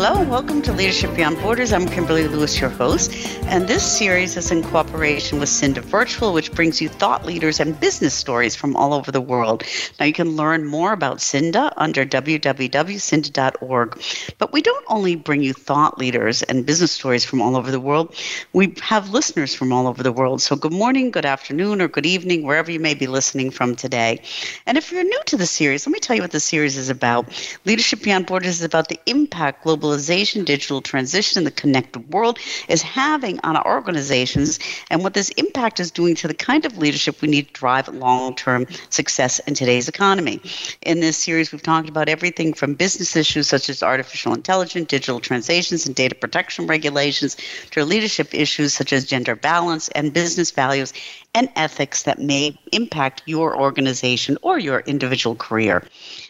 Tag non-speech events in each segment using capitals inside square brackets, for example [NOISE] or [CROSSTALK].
Hello, and welcome to Leadership Beyond Borders. I'm Kimberly Lewis, your host, and this series is in cooperation with Cinda Virtual, which brings you thought leaders and business stories from all over the world. Now, you can learn more about Cinda under www.cinda.org. But we don't only bring you thought leaders and business stories from all over the world, we have listeners from all over the world. So, good morning, good afternoon, or good evening, wherever you may be listening from today. And if you're new to the series, let me tell you what the series is about. Leadership Beyond Borders is about the impact global globalization, digital transition, the connected world is having on our organizations and what this impact is doing to the kind of leadership we need to drive long term success in today's economy. In this series, we've talked about everything from business issues such as artificial intelligence, digital translations, and data protection regulations to leadership issues such as gender balance and business values and ethics that may impact your organization or your individual career.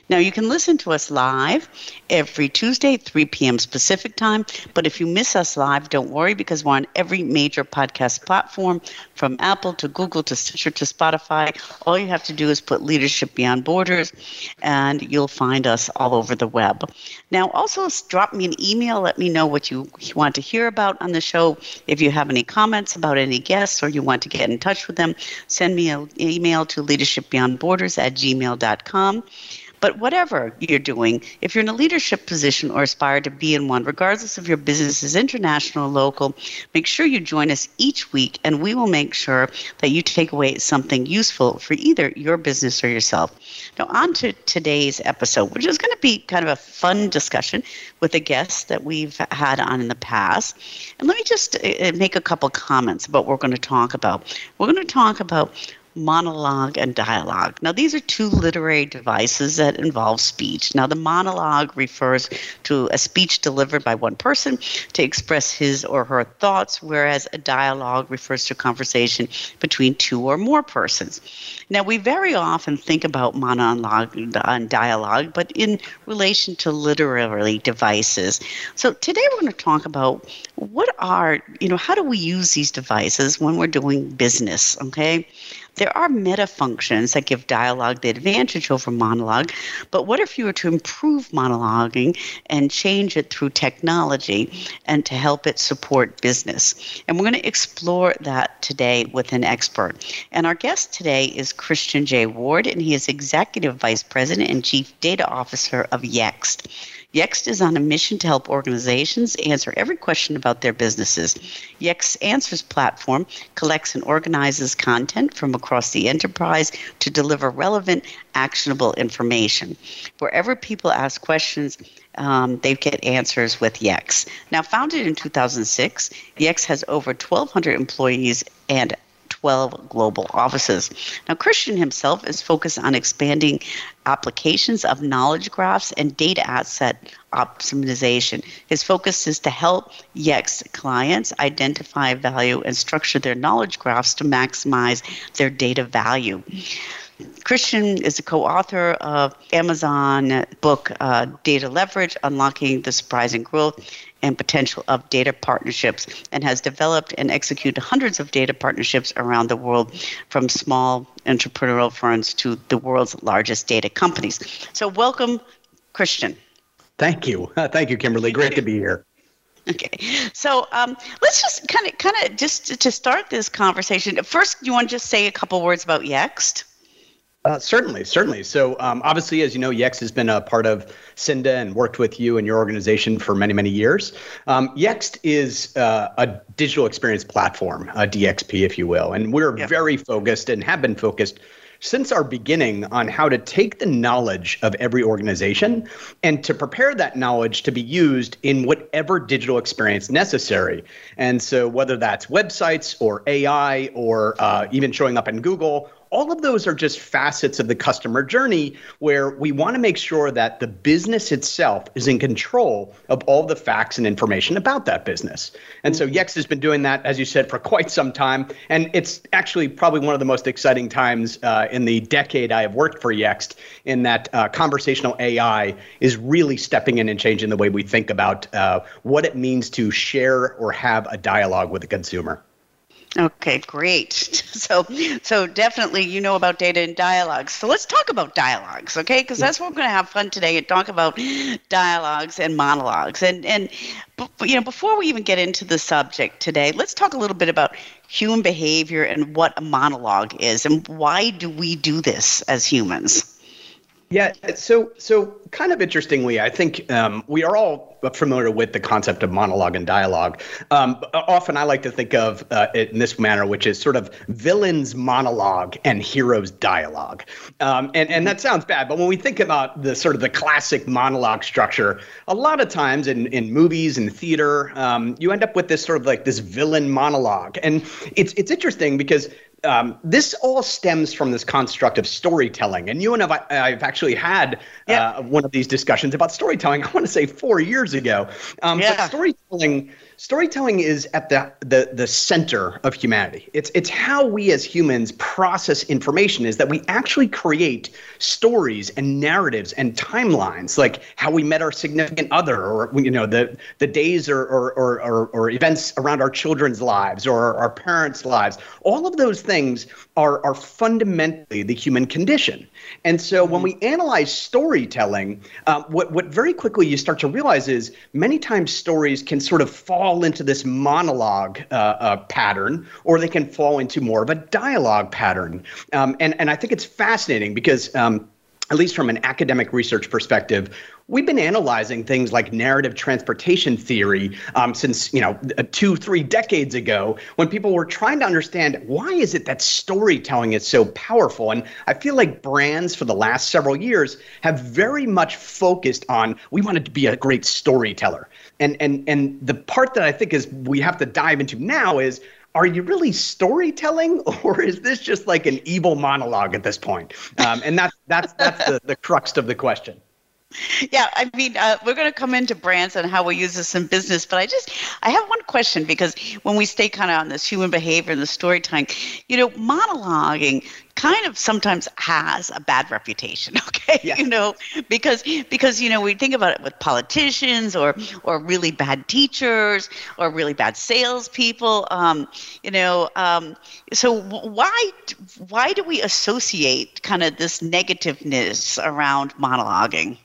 Now, you can listen to us live every Tuesday, 3 p.m. Pacific time. But if you miss us live, don't worry because we're on every major podcast platform from Apple to Google to Stitcher to Spotify. All you have to do is put Leadership Beyond Borders and you'll find us all over the web. Now, also drop me an email. Let me know what you want to hear about on the show. If you have any comments about any guests or you want to get in touch with them, send me an email to leadershipbeyondborders at gmail.com. But whatever you're doing, if you're in a leadership position or aspire to be in one, regardless of your business is international or local, make sure you join us each week and we will make sure that you take away something useful for either your business or yourself. Now, on to today's episode, which is going to be kind of a fun discussion with a guest that we've had on in the past. And let me just uh, uh, make a couple comments about what we're going to talk about. We're going to talk about monologue and dialogue. Now, these are two literary devices that involve speech. Now, the monologue refers to a speech delivered by one person to express his or her thoughts, whereas a dialogue refers to a conversation between two or more persons. Now, we very often think about monologue and dialogue, but in relation to literary devices. So, today we're going to talk about what are, you know, how do we use these devices when we're doing business, okay? There are meta functions that give dialogue the advantage over monologue, but what if you were to improve monologuing and change it through technology and to help it support business? And we're going to explore that today with an expert. And our guest today is Christian J. Ward, and he is Executive Vice President and Chief Data Officer of Yext. Yext is on a mission to help organizations answer every question about their businesses. Yext Answers platform collects and organizes content from across the enterprise to deliver relevant, actionable information. Wherever people ask questions, um, they get answers with Yext. Now, founded in 2006, Yext has over 1,200 employees and 12 global offices. Now, Christian himself is focused on expanding applications of knowledge graphs and data asset optimization. His focus is to help Yext clients identify value and structure their knowledge graphs to maximize their data value. Christian is a co-author of Amazon book uh, Data Leverage: Unlocking the Surprising Growth and potential of data partnerships and has developed and executed hundreds of data partnerships around the world from small entrepreneurial firms to the world's largest data companies. So, welcome, Christian. Thank you. [LAUGHS] Thank you, Kimberly. Great to be here. Okay, so um, let's just kind of, kind of, just to start this conversation. First, you want to just say a couple words about Yext? Uh, certainly, certainly. So, um, obviously, as you know, Yext has been a part of Cinda and worked with you and your organization for many, many years. Um, Yext is uh, a digital experience platform, a DXP, if you will, and we're yeah. very focused and have been focused since our beginning on how to take the knowledge of every organization and to prepare that knowledge to be used in whatever digital experience necessary. And so, whether that's websites or AI or uh, even showing up in Google, all of those are just facets of the customer journey where we want to make sure that the business itself is in control of all the facts and information about that business. And so Yext has been doing that, as you said, for [LAUGHS] quite some time. And it's actually probably one of the most exciting times uh, in the decade I have worked for Yext, in that uh, conversational AI is really stepping in and changing the way we think about uh, what it means to share or have a dialogue with the consumer. Okay, great. [LAUGHS] So, so definitely you know about data and dialogues. So let's talk about dialogues, okay? Because that's what we're going to have fun today and talk about dialogues and monologues. And and you know, before we even get into the subject today, let's talk a little bit about human behavior and what a monologue is and why do we do this as humans. Yeah, so so kind of interestingly, I think um, we are all familiar with the concept of monologue and dialogue. Um, often, I like to think of uh, it in this manner, which is sort of villains monologue and heroes dialogue. Um, and and that sounds bad, but when we think about the sort of the classic monologue structure, a lot of times in in movies and theater, um, you end up with this sort of like this villain monologue, and it's it's interesting because um, this all stems from this construct of storytelling. And you and I, I've actually had yeah. uh, one of these discussions about storytelling, I want to say four years ago. Um, yeah. But storytelling storytelling is at the, the the center of humanity. It's it's how we as humans process information is that we actually create stories and narratives and timelines, like how we met our significant other, or you know the the days or or or, or, events around our children's lives or our parents' lives. All of those things are are fundamentally the human condition. And so when we analyze storytelling, uh, what what very quickly you start to realize is many times stories can sort of fall fall into this monologue uh, uh, pattern, or they can fall into more of a dialogue pattern. Um, and, and I think it's fascinating because, um, at least from an academic research perspective, we've been analyzing things like narrative transportation theory um, since you know uh, two three decades ago when people were trying to understand why is it that storytelling is so powerful? And i feel like brands for the last several years have very much focused on we wanted to be a great storyteller. And and and the part that I think is we have to dive into now is are you really storytelling [LAUGHS] or is this just like an evil monologue at this point? Um, and that's that's that's the, the crux of the question. Yeah, I mean, uh, we're going to come into brands and how we use this in business, but I just, I have one question because when we stay kind of on this human behavior and the storytelling, you know, monologuing kind of sometimes has a bad reputation [LAUGHS] okay yeah. you know because because you know we think about it with politicians or or really bad teachers or really bad salespeople um, you know um, so why why do we associate kind of this negativeness around monologuing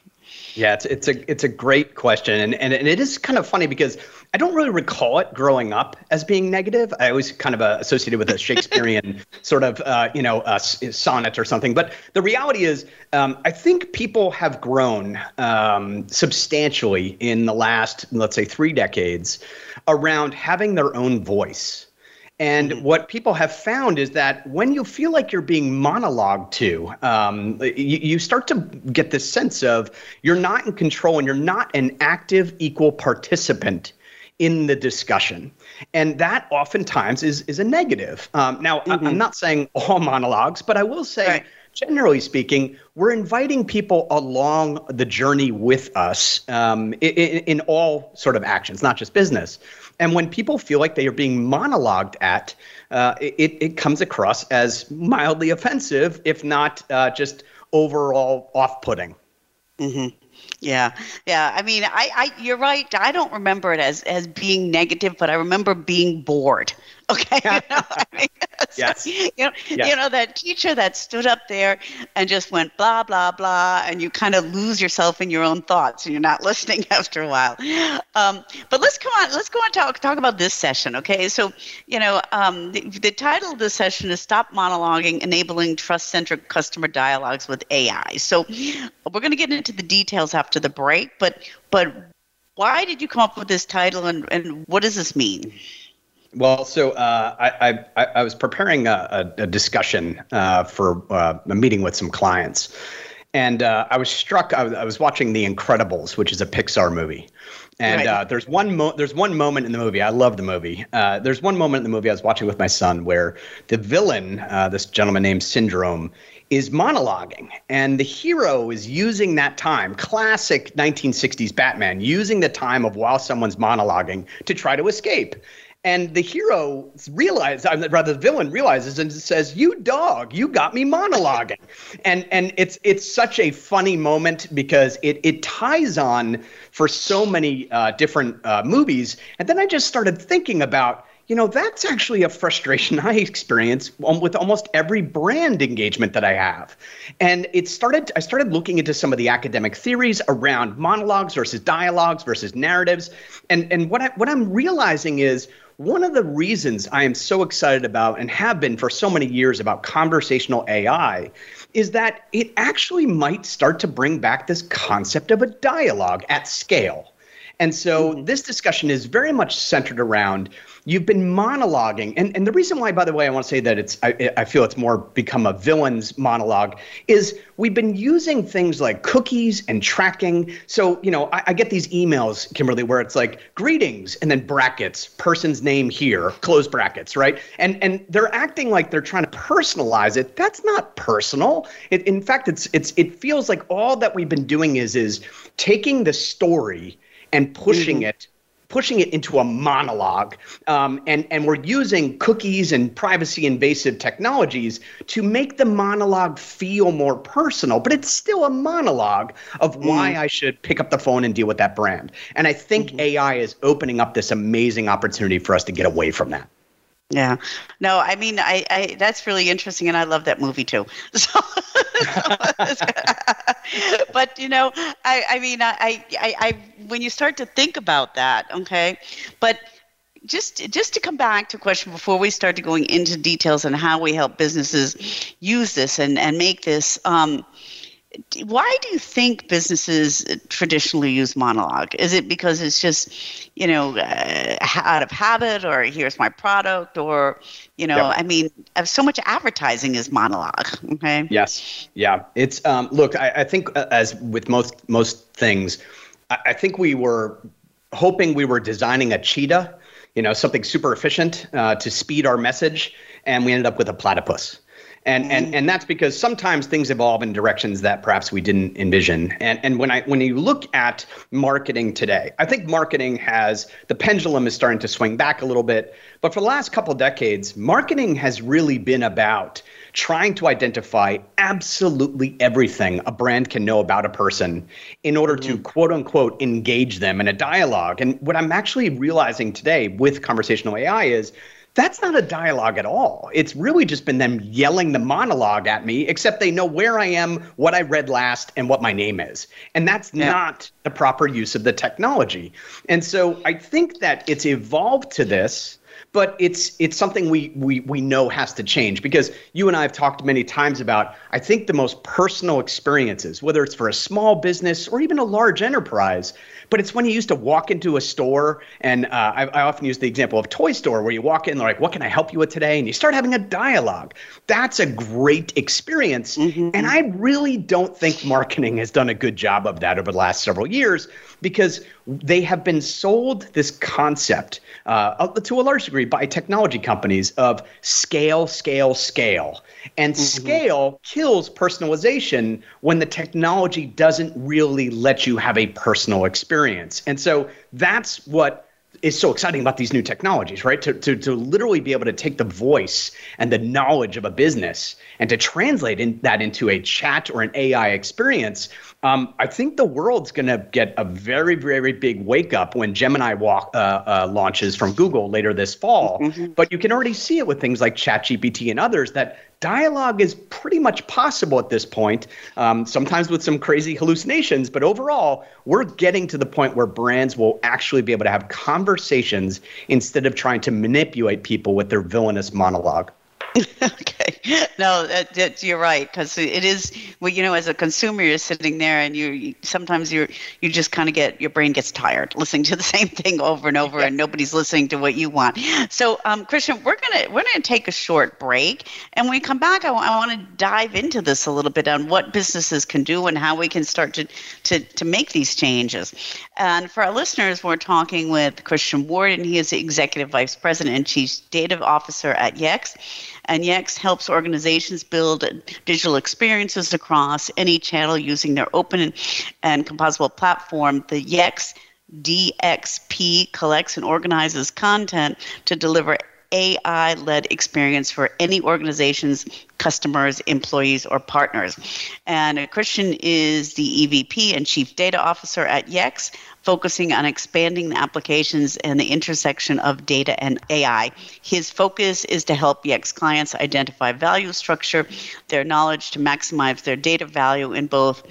yeah, it's it's a it's a great question, and and, and it is kind of funny because I don't really recall it growing up as being negative. I always kind of uh, associated with a [LAUGHS] Shakespearean sort of uh, you know uh, sonnet or something. But the reality is, um, I think people have grown um, substantially in the last let's say three decades around having their own voice. And mm-hmm. what people have found is that when you feel like you're being monologued to, um, you, you start to get this sense of you're not in control and you're not an active, equal participant in the discussion. And that oftentimes is, is a negative. Um, now, mm-hmm. I'm not saying all monologues, but I will say. Right generally speaking, we're inviting people along the journey with us um, in, in, all sort of actions, not just business. And when people feel like they are being monologued at, uh, it, it comes across as mildly offensive, if not uh, just overall off putting. Mm-hmm. Yeah, yeah. I mean, I, I, you're right. I don't remember it as as being negative, but I remember being bored. [LAUGHS] Okay. You know, I mean, [LAUGHS] yes. You know, yes. you know that teacher that stood up there and just went blah blah blah, and you kind of lose yourself in your own thoughts, and you're not [LAUGHS] listening after a while. Um, but let's come on. Let's go on talk talk about this session. Okay. So you know, um, the, the title of this session is "Stop Monologuing: Enabling Trust-Centric Customer Dialogues with AI." So we're going to get into the details after the break, but but why did you come up with this title, and and what does this mean? Well, so uh, I, I, I was preparing a, a discussion uh, for uh, a meeting with some clients, and uh, I was struck. I was, I was, watching The Incredibles, which is a Pixar movie, and right. uh, there's one mo- there's one moment in the movie. I love the movie. Uh, there's one moment in the movie I was watching with my son where the villain, uh, this gentleman named Syndrome, is monologuing, and the hero is using that time, classic 1960s Batman, using the time of while someone's monologuing to try to escape. And the hero realizes, rather the villain realizes and says, "You dog, you got me monologuing," [LAUGHS] and and it's it's such a funny moment because it it ties on for so many uh, different uh, movies. And then I just started thinking about you know, that's actually a frustration [LAUGHS] I experience with almost every brand engagement that I have. And it started, I started looking into some of the academic theories around monologues versus dialogues versus narratives. And, and what, I, what I'm realizing is one of the reasons I am so excited about and have been for so many years about conversational AI is that it actually might start to bring back this concept of a dialogue at scale. And so mm-hmm. this discussion is very much centered around you've been monologuing. And, and the reason why, by the way, I want to say that it's I, I feel it's more become a villain's monologue is we've been using things like cookies and tracking. So, you know, I, I get these emails, Kimberly, where it's like greetings and then brackets, person's name here, close brackets, right? And and they're acting like they're trying to personalize it. That's not personal. It, in fact, it's it's it feels like all that we've been doing is is taking the story and pushing mm-hmm. it pushing it into a monologue. Um, and, and we're using cookies and privacy invasive technologies to make the monologue feel more personal, but it's still a monologue of why mm. I should pick up the phone and deal with that brand. And I think mm-hmm. AI is opening up this amazing opportunity for us to get away from that. Yeah. No, I mean, I, I that's really interesting, and I love that movie too. [LAUGHS] So, [LAUGHS] but you know, I, I mean, I, I, I, when you start to think about that, okay, but just just to come back to question before we start to going into details on how we help businesses use this and and make this. Um, why do you think businesses traditionally use monologue? Is it because it's just, you know, uh, out of habit, or here's my product, or, you know, yep. I mean, uh, so much advertising is monologue. Okay. Yes. Yeah. It's um, look. I, I think uh, as with most most things, I, I think we were hoping we were designing a cheetah, you know, something super efficient uh, to speed our message, and we ended up with a platypus and and mm-hmm. and that's because sometimes things evolve in directions that perhaps we didn't envision. And and when I when you look at marketing today, I think marketing has the pendulum is starting to swing back a little bit. But for the last couple decades, marketing has really been about trying to identify absolutely everything a brand can know about a person in order to mm-hmm. quote unquote engage them in a dialogue. And what I'm actually realizing today with conversational AI is that's not a dialogue at all. It's really just been them yelling the monologue at me, except they know where I am, what I read last, and what my name is. And that's yeah. not the proper use of the technology. And so I think that it's evolved to this but it's it's something we we we know has to change because you and I have talked many times about I think the most personal experiences whether it's for a small business or even a large enterprise but it's when you used to walk into a store, and uh, I, I, often use the example of Toy Store, where you walk in, they're like, "What can I help you with today?" And you start having a dialogue. That's a great experience, mm-hmm. and I really don't think marketing has done a good job of that over the last several years because they have been sold this concept uh, to a large degree by technology companies of scale, scale, scale. And mm-hmm. scale kills personalization when the technology doesn't really let you have a personal experience. And so that's what is so exciting about these new technologies, right? To, to, to literally be able to take the voice and the knowledge of a business and to translate in, that into a chat or an AI experience. Um, I think the world's going to get a very, very big wake up when Gemini walk, uh, uh, launches from Google later this fall. Mm-hmm. But you can already see it with things like ChatGPT and others that dialogue is pretty much possible at this point, um, sometimes with some crazy hallucinations, but overall, we're getting to the point where brands will actually be able to have conversations instead of trying to manipulate people with their villainous monologue. [LAUGHS] okay. No, that, that, you're right because it is. Well, you know, as a consumer, you're sitting there, and you, you sometimes you you just kind of get your brain gets tired [LAUGHS] listening to the same thing over and over, yeah. and nobody's listening to what you want. So, um, Christian, we're gonna we're gonna take a short break, and when we come back, I, w- I want to dive into this a little bit on what businesses can do and how we can start to to to make these changes. And for our listeners, we're talking with Christian Ward, and he is the executive vice president and chief data officer at Yext. And Yext helps organizations build digital experiences across any channel using their open and composable platform. The Yext DXP collects and organizes content to deliver AI led experience for any organization's customers, employees, or partners. And Christian is the EVP and Chief Data Officer at Yext, focusing on expanding the applications and the intersection of data and AI. His focus is to help Yext clients identify value structure, their knowledge to maximize their data value in both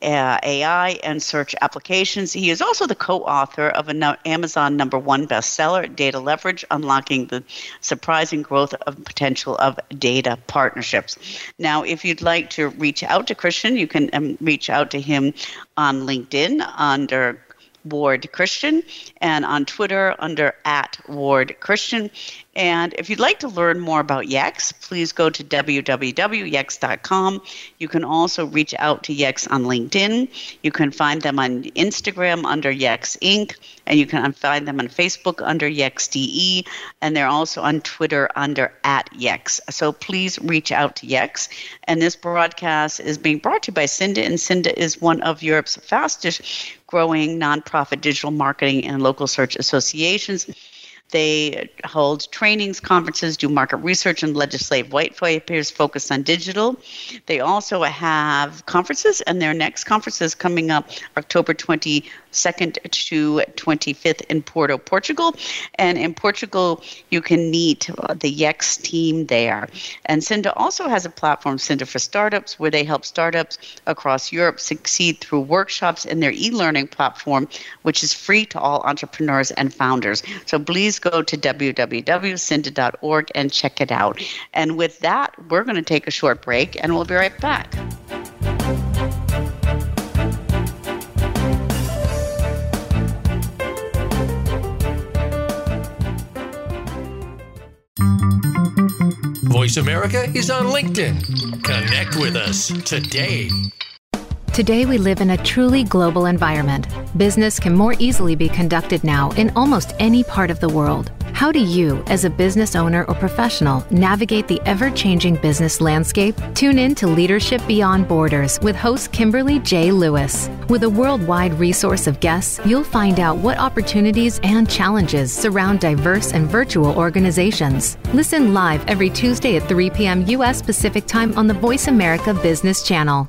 uh, AI and search applications. He is also the co author of an Amazon number one bestseller, Data Leverage Unlocking the Surprising Growth of Potential of Data Partnerships. Now, if you'd like to reach out to Christian, you can um, reach out to him on LinkedIn under Ward Christian and on Twitter under at Ward Christian. And if you'd like to learn more about Yext, please go to www.yext.com. You can also reach out to Yext on LinkedIn. You can find them on Instagram under Yext Inc. And you can find them on Facebook under YextDE. And they're also on Twitter under at Yext. So please reach out to Yext. And this broadcast is being brought to you by Cinda. And Cinda is one of Europe's fastest growing nonprofit digital marketing and local search associations. They hold trainings, conferences, do market research, and legislative white papers focused on digital. They also have conferences, and their next conference is coming up October 22nd to 25th in Porto, Portugal. And in Portugal, you can meet uh, the Yext team there. And Cinda also has a platform, Cinda for Startups, where they help startups across Europe succeed through workshops in their e learning platform, which is free to all entrepreneurs and founders. So please go to www.cinda.org and check it out. And with that, we're going to take a short break and we'll be right back. Voice America is on LinkedIn. Connect with us today. Today, we live in a truly global environment. Business can more easily be conducted now in almost any part of the world. How do you, as a business owner or professional, navigate the ever changing business landscape? Tune in to Leadership Beyond Borders with host Kimberly J. Lewis. With a worldwide resource of guests, you'll find out what opportunities and challenges surround diverse and virtual organizations. Listen live every Tuesday at 3 p.m. U.S. Pacific Time on the Voice America Business Channel.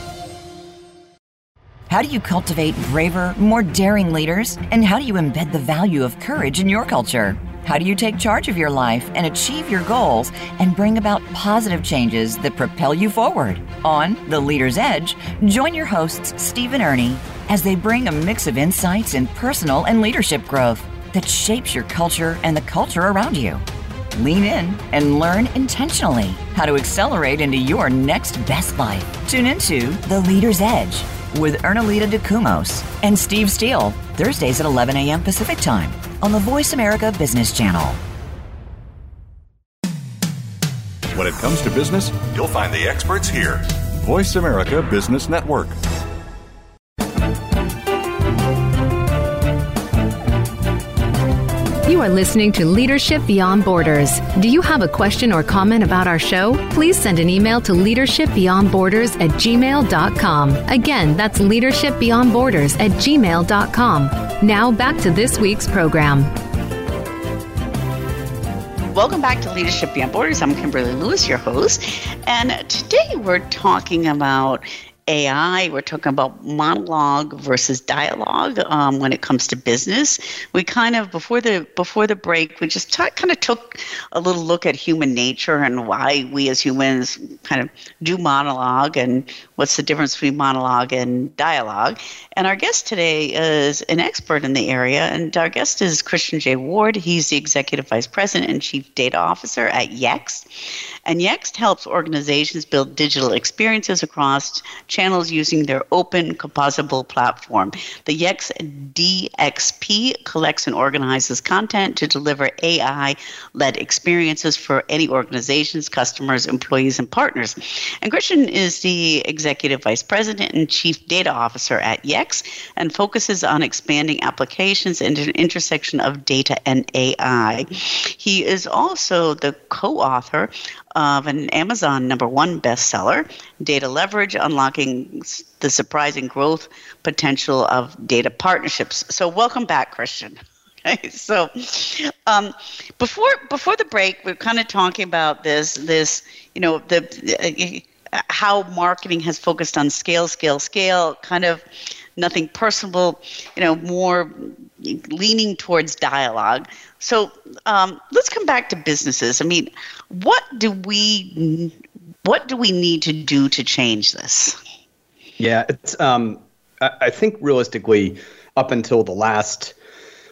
How do you cultivate braver, more daring leaders? And how do you embed the value of courage in your culture? How do you take charge of your life and achieve your goals and bring about positive changes that propel you forward? On The Leader's Edge, join your hosts, Steve and Ernie, as they bring a mix of insights in personal and leadership growth that shapes your culture and the culture around you. Lean in and learn intentionally how to accelerate into your next best life. Tune into The Leader's Edge with Ernalita DeCumos and Steve Steele, Thursdays at 11 a.m. Pacific Time on the Voice America Business Channel. When it comes to business, you'll find the experts here. Voice America Business Network. You are listening to Leadership Beyond Borders. Do you have a question or comment about our show? Please send an email to leadershipbeyondborders at gmail.com. Again, that's leadershipbeyondborders at gmail.com. Now back to this week's program. Welcome back to Leadership Beyond Borders. I'm Kimberly Lewis, your host. And today we're talking about AI. We're talking about monologue versus dialogue um, when it comes to business. We kind of before the before the break, we just t- kind of took a little look at human nature and why we as humans kind of do monologue and what's the difference between monologue and dialogue. And our guest today is an expert in the area, and our guest is Christian J. Ward. He's the executive vice president and chief data officer at Yext. And Yext helps organizations build digital experiences across channels using their open composable platform. The Yext DXP collects and organizes content to deliver AI led experiences for any organizations, customers, employees, and partners. And Christian is the executive vice president and chief data officer at Yext and focuses on expanding applications into an intersection of data and AI. He is also the co author of an Amazon number one bestseller, Data Leverage Unlocking the Surprising Growth Potential of Data Partnerships. So, welcome back, Christian. [LAUGHS] Okay, so um, before before the break, we are kind of talking about this this you know the how marketing has focused on scale, scale, scale, kind of nothing personal, you know, more leaning towards dialogue. So um, let's come back to businesses. I mean, what do we what do we need to do to change this? Yeah, it's. Um, I, think realistically, up until the last,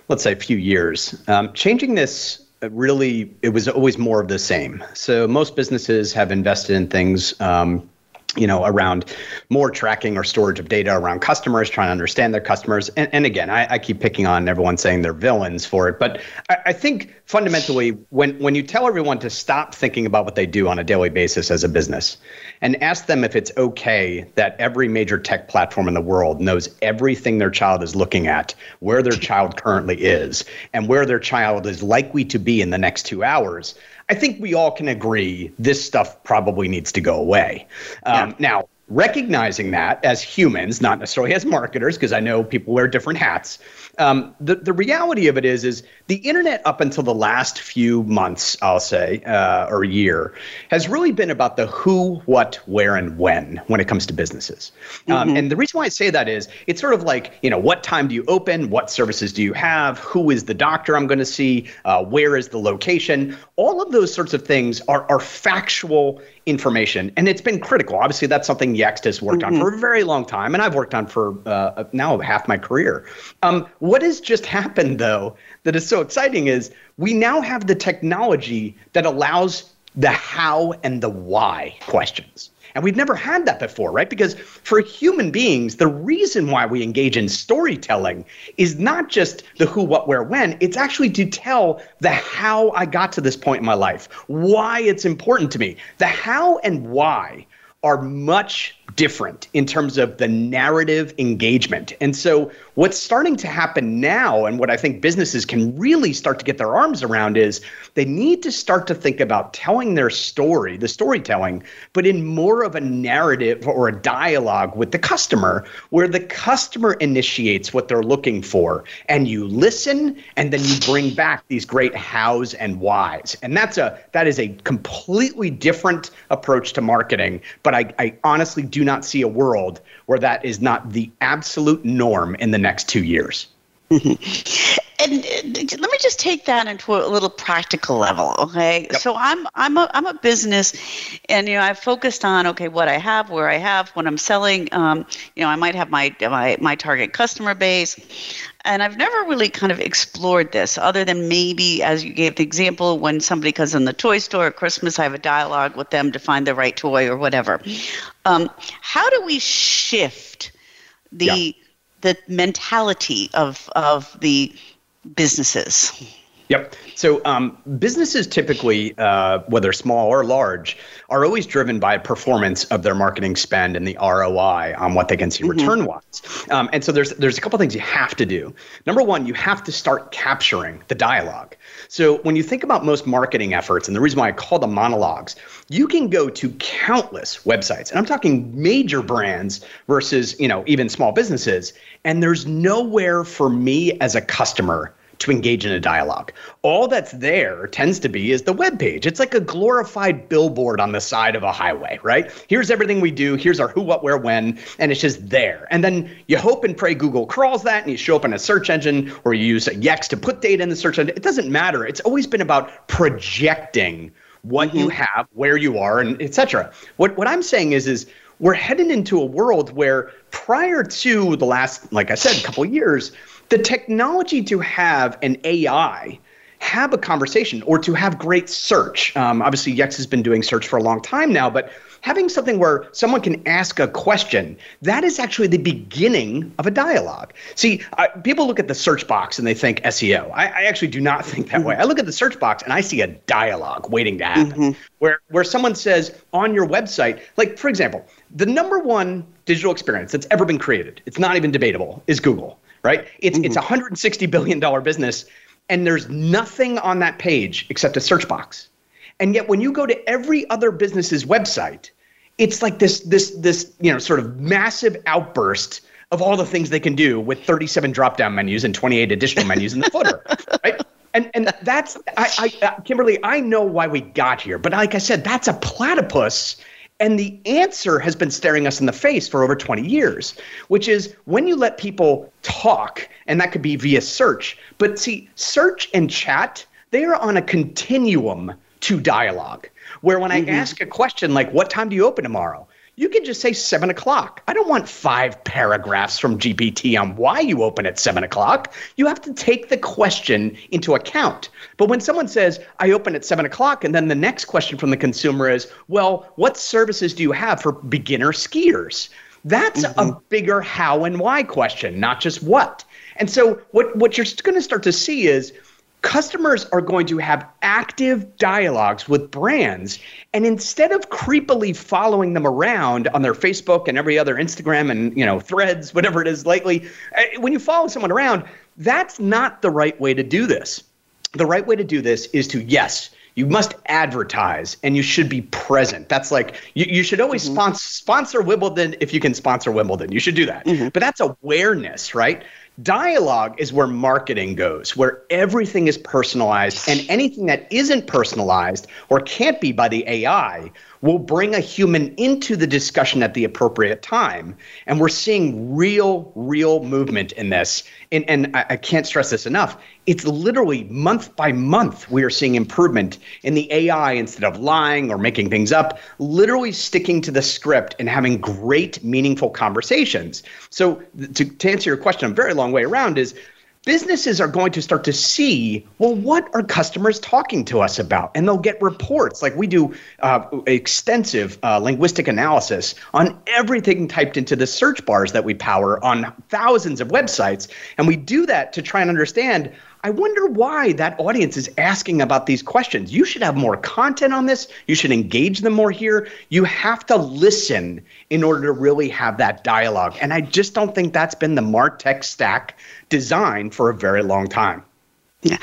let's say, few years, um, changing this really it was always more of the same. So most businesses have invested in things. Um, you know, around more tracking or storage of data around customers, trying to understand their customers. And, and again, I, I, keep picking on everyone saying they're villains for it. But I, I, think fundamentally, when, when you tell everyone to stop thinking about what they do on a daily basis as a business and ask them if it's okay that every major tech platform in the world knows everything their child is looking at, where their child currently is, and where their child is likely to be in the next two hours, I think we all can agree this stuff probably needs to go away. Um, Now, recognizing that as humans, not necessarily as marketers, because I know people wear different hats, um, the, the reality of it is, is the internet up until the last few months, I'll say, uh, or year, has really been about the who, what, where, and when when it comes to businesses. Um, mm-hmm. and the reason why I say that is it's sort of like, you know, what time do you open? What services do you have? Who is the doctor I'm going to see? Uh, where is the location? All of those sorts of things are, are factual information. And it's been critical. Obviously, that's something Yext has worked mm-hmm. on for a very long time, and I've worked on for uh, now half my career. Um, what has just happened, though, that is so exciting is we now have the technology that allows the how and the why questions. And we've never had that before, right? Because for human beings, the reason why we engage in storytelling is not just the who, what, where, when. It's actually to tell the how I got to this point in my life, why it's important to me. The how and why are much different in terms of the narrative engagement. And so, what's starting to happen now, and what I think businesses can really start to get their arms around, is they need to start to think about telling their story, the storytelling, but in more of a narrative or a dialogue with the customer, where the customer initiates what they're looking for, and you listen, and then you bring back these great hows and whys. And that's a that is a completely different approach to marketing. But I, I honestly do not see a world where that is not the absolute norm in the next two years. [LAUGHS] and let me just take that into a little practical level okay yep. so i'm i'm a, I'm a business and you know i've focused on okay what i have where i have what i'm selling um, you know i might have my my, my target customer base and I've never really kind of explored this other than maybe, as you gave the example, when somebody comes in the toy store at Christmas, I have a dialogue with them to find the right toy or whatever. Um, how do we shift the yeah. the mentality of of the businesses? Yep. So um, businesses typically, uh, whether small or large, are always driven by performance of their marketing spend and the ROI on what they can see mm-hmm. return wise. Um, and so there's there's a couple things you have to do. Number one, you have to start capturing the dialogue. So when you think about most marketing efforts, and the reason why I call them monologues, you can go to countless websites, and I'm talking major brands versus you know even small businesses, and there's nowhere for me as a customer to engage in a dialogue. All that's there tends to be is the web page. It's like a glorified billboard on the side of a highway, right? Here's everything we do. Here's our who, what, where, when, and it's just there. And then you hope and pray Google crawls that, and you show up in a search engine, or you use a Yext to put data in the search engine. It doesn't matter. It's always been about projecting what you mm-hmm. have, where you are, and etc. What what I'm saying is is we're heading into a world where prior to the last, like I said, couple years, the technology to have an AI have a conversation or to have great search. Um, obviously, Yext has been doing search for a long time now, but having something where someone can ask a question, that is actually the beginning of a dialogue. See, uh, people look at the search box and they think SEO. I, I actually do not [LAUGHS] think that mm-hmm. way. I look at the search box and I see a dialogue waiting to happen mm-hmm. where, where someone says on your website, like, for example, the number one digital experience that's ever been created, it's not even debatable, is Google, right? It's, mm-hmm. it's a $160 billion business and there's nothing on that page except a search box. And yet when you go to every other business's website, it's like this this this you know sort of massive outburst of all the things they can do with 37 drop down menus and 28 additional menus in the footer, [LAUGHS] right? And and that's I, I uh, Kimberly, I know why we got here, but like I said, that's a platypus. And the answer has been staring us in the face for over 20 years, which is when you let people talk, and that could be via search. But see, search and chat, they are on a continuum to dialogue. Where when mm-hmm. I ask a question like, What time do you open tomorrow? You can just say seven o'clock. I don't want five paragraphs from GPT on why you open at seven o'clock. You have to take the question into account. But when someone says, I open at seven o'clock, and then the next question from the consumer is, Well, what services do you have for beginner skiers? That's mm-hmm. a bigger how and why question, not just what. And so what, what you're going to start to see is customers are going to have active dialogues with brands and instead of creepily following them around on their facebook and every other instagram and you know threads whatever it is lately eh, when you follow someone around that's not the right way to do this the right way to do this is to yes you must advertise and you should be present. That's like you, you should always mm-hmm. sponsor sponsor Wimbledon if you can sponsor Wimbledon. You should do that. Mm-hmm. But that's awareness, right? Dialogue is where marketing goes, where everything is personalized, and anything that isn't personalized or can't be by the AI will bring a human into the discussion at the appropriate time. And we're seeing real, real movement in this. And, and I, I can't stress this enough. It's literally month by month, we are seeing improvement in the AI instead of lying or making things up, literally sticking to the script and having great, meaningful conversations. So, to, to answer your question a very long way around, is businesses are going to start to see well what are customers talking to us about and they'll get reports like we do uh, extensive uh, linguistic analysis on everything typed into the search bars that we power on thousands of websites and we do that to try and understand I wonder why that audience is asking about these questions. You should have more content on this. You should engage them more here. You have to listen in order to really have that dialogue. And I just don't think that's been the Martech stack design for a very long time. Yeah,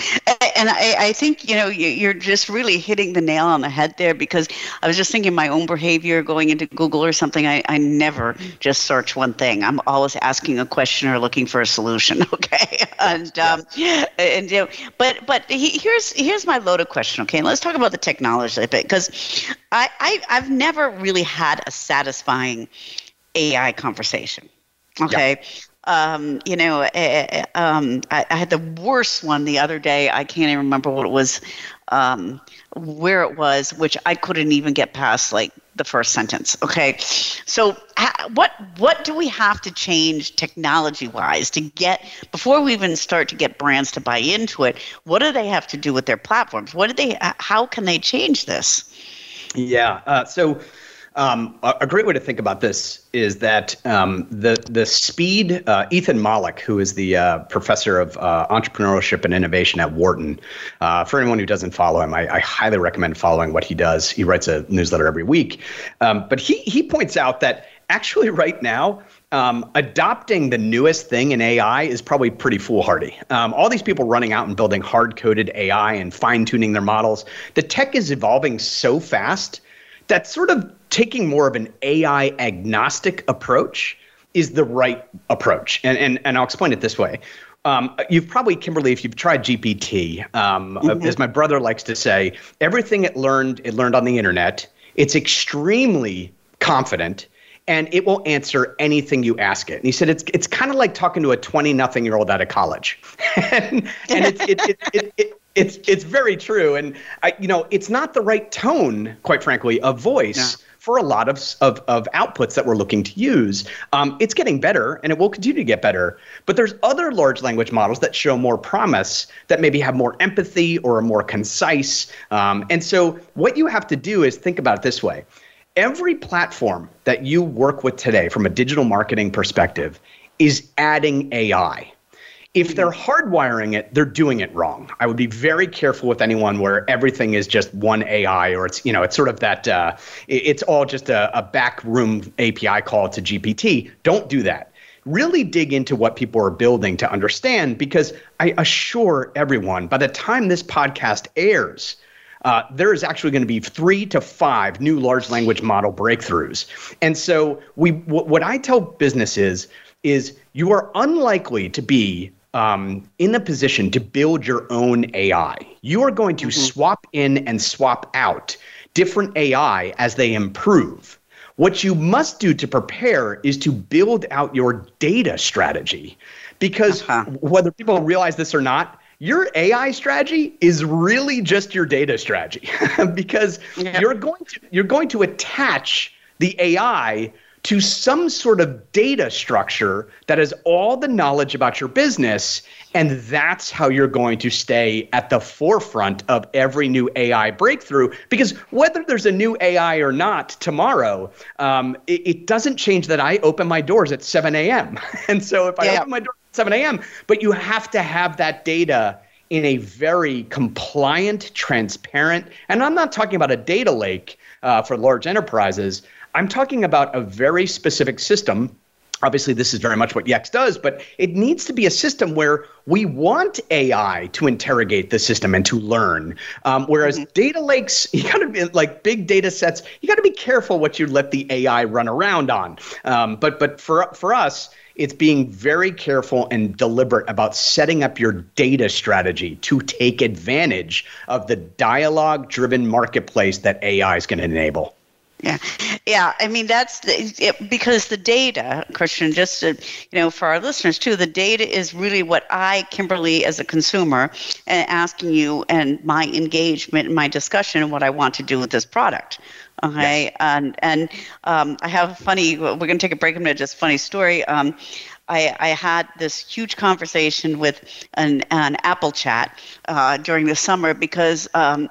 and I, I think you know you're just really hitting the nail on the head there because I was just thinking my own behavior going into Google or something. I, I never just search one thing. I'm always asking a question or looking for a solution. [LAUGHS] Okay, and um, and you know, but but here's here's my loaded question. Okay, and let's talk about the technology a bit because I, I I've never really had a satisfying AI conversation. Okay. Yeah um, you know, uh, um, I, I, had the worst one the other day. I can't even remember what it was, um, where it was, which I couldn't even get past like the first sentence. Okay, so ha- what what do we have to change technology wise to get before we even start to get brands to buy into it? What do they have to do with their platforms? What do they? How can they change this? Yeah. Uh, so um, a, great way to think about this is that um, the the speed. Uh, Ethan Mollick, who is the uh, professor of uh, entrepreneurship and innovation at Wharton, uh, for anyone who doesn't follow him, I, I, highly recommend following what he does. He writes a newsletter every week, um, but he he points out that actually right now. Um, adopting the newest thing in AI is probably pretty foolhardy. Um, all these people running out and building hard coded AI and fine tuning their models, the tech is evolving so fast that sort of taking more of an AI agnostic approach is the right approach. And, and, and I'll explain it this way. Um, you've probably, Kimberly, if you've tried GPT, um, mm-hmm. as my brother likes to say, everything it learned, it learned on the internet. It's extremely confident and it will answer anything you ask it. And he said it's it's kind of like talking to a 20 nothing year old out of college. [LAUGHS] and, and it's it, it, it, it, it's it's very true and I, you know it's not the right tone quite frankly of voice for a lot of, of, of outputs that we're looking to use. Um, it's getting better and it will continue to get better. But there's other large language models that show more promise that maybe have more empathy or are more concise. Um, and so what you have to do is think about it this way. Every platform that you work with today from a digital marketing perspective is adding AI if they're hardwiring it, they're doing it wrong. I would be very careful with anyone where everything is just one AI or it's you know it's sort of that uh, it's all just a, a backroom API call to GPT. Don't do that. Really dig into what people are building to understand because I assure everyone by the time this podcast airs. Uh, there is actually going to be three to five new large language model breakthroughs. And so we, w- what I tell businesses is you are unlikely to be um, in the position to build your own AI. You are going to mm-hmm. swap in and swap out different AI as they improve. What you must do to prepare is to build out your data strategy. Because uh-huh. whether people realize this or not, your AI strategy is really just your data strategy [LAUGHS] because you're going to you're going to attach the AI to some sort of data structure that has all the knowledge about your business. And that's how you're going to stay at the forefront of every new AI breakthrough. Because whether there's a new AI or not tomorrow, um, it, it, doesn't change that I open my doors at 7 a.m. [LAUGHS] and so if I yeah. open my doors at 7 a.m., but you have to have that data in a very compliant, transparent, and I'm not talking about a data lake uh, for large enterprises. I'm talking about a very specific system. Obviously, this is very much what Yext does, but it needs to be a system where we want AI to interrogate the system and to learn. Um, whereas mm-hmm. data lakes, [LAUGHS] you got to be like big data sets. You got to be careful what you let the AI run around on. Um, but but for for us, it's being very careful and deliberate about setting up your data strategy to take advantage of the dialogue driven marketplace that AI is going to enable. Yeah, yeah. I mean, that's the, it, because the data, Christian. Just to, you know, for our listeners too, the data is really what I, Kimberly, as a consumer, and asking you and my engagement, and my discussion, and what I want to do with this product. Okay, yes. and and um, I have a funny. We're going to take a break. I'm going to just funny story. Um, I, I, had this huge conversation with an, an Apple chat uh, during the summer because um,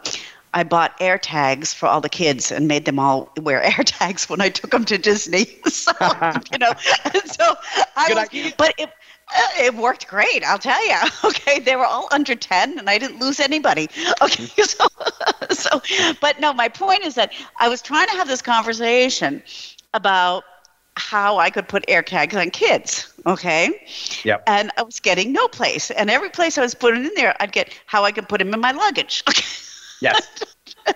I bought AirTags for all the kids and made them all wear [LAUGHS] AirTags when I took them to Disney. [LAUGHS] so, [LAUGHS] you know, so I Good was, idea. but it, it worked great, I'll tell you. Okay, they were all under 10 and I didn't lose anybody. Okay, mm. so, so, but no, my point is that I was trying to have this conversation about how I could put AirTags on kids. Okay. Yep. And I was getting no place. And every place I was putting in there, I'd get how I could put them in my luggage. Okay. Yes.